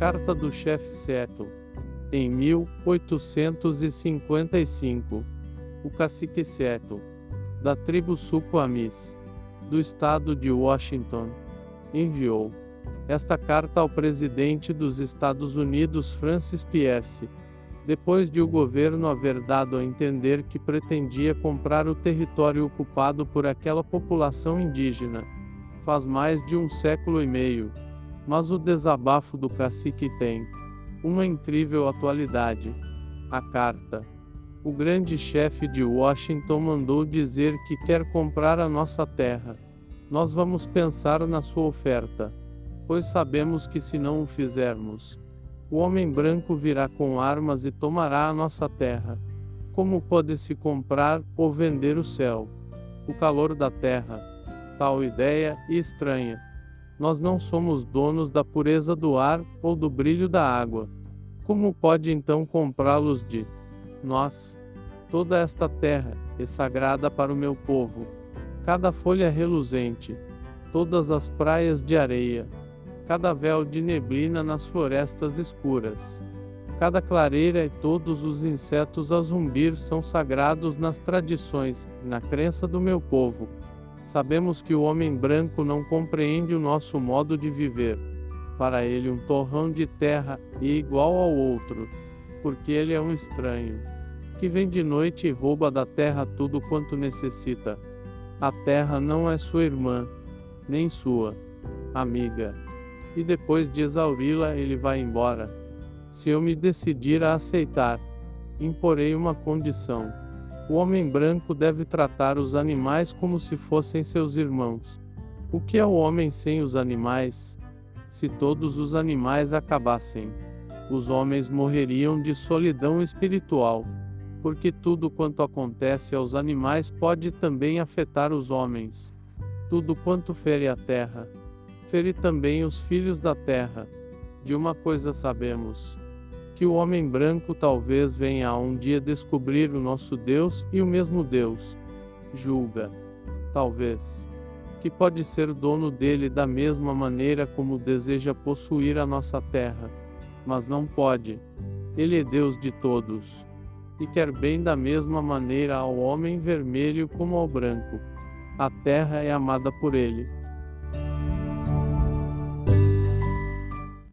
Carta do chefe Seto. Em 1855, o cacique Seto, da tribo Suquamis, do estado de Washington, enviou esta carta ao presidente dos Estados Unidos Francis Pierce, depois de o governo haver dado a entender que pretendia comprar o território ocupado por aquela população indígena, faz mais de um século e meio. Mas o desabafo do cacique tem uma incrível atualidade. A carta. O grande chefe de Washington mandou dizer que quer comprar a nossa terra. Nós vamos pensar na sua oferta, pois sabemos que se não o fizermos, o homem branco virá com armas e tomará a nossa terra. Como pode-se comprar ou vender o céu? O calor da terra. Tal ideia e estranha. Nós não somos donos da pureza do ar ou do brilho da água. Como pode então comprá-los de nós? Toda esta terra é sagrada para o meu povo. Cada folha reluzente, todas as praias de areia, cada véu de neblina nas florestas escuras. Cada clareira e todos os insetos a zumbir são sagrados nas tradições, na crença do meu povo. Sabemos que o homem branco não compreende o nosso modo de viver. Para ele, um torrão de terra é igual ao outro, porque ele é um estranho, que vem de noite e rouba da terra tudo quanto necessita. A terra não é sua irmã, nem sua amiga e depois de exauri-la ele vai embora. Se eu me decidir a aceitar, imporei uma condição. O homem branco deve tratar os animais como se fossem seus irmãos. O que é o homem sem os animais? Se todos os animais acabassem, os homens morreriam de solidão espiritual. Porque tudo quanto acontece aos animais pode também afetar os homens. Tudo quanto fere a terra, fere também os filhos da terra. De uma coisa sabemos: que o homem branco talvez venha um dia descobrir o nosso Deus e o mesmo Deus. Julga. Talvez. Que pode ser dono dele da mesma maneira como deseja possuir a nossa terra. Mas não pode. Ele é Deus de todos. E quer bem da mesma maneira ao homem vermelho como ao branco. A terra é amada por ele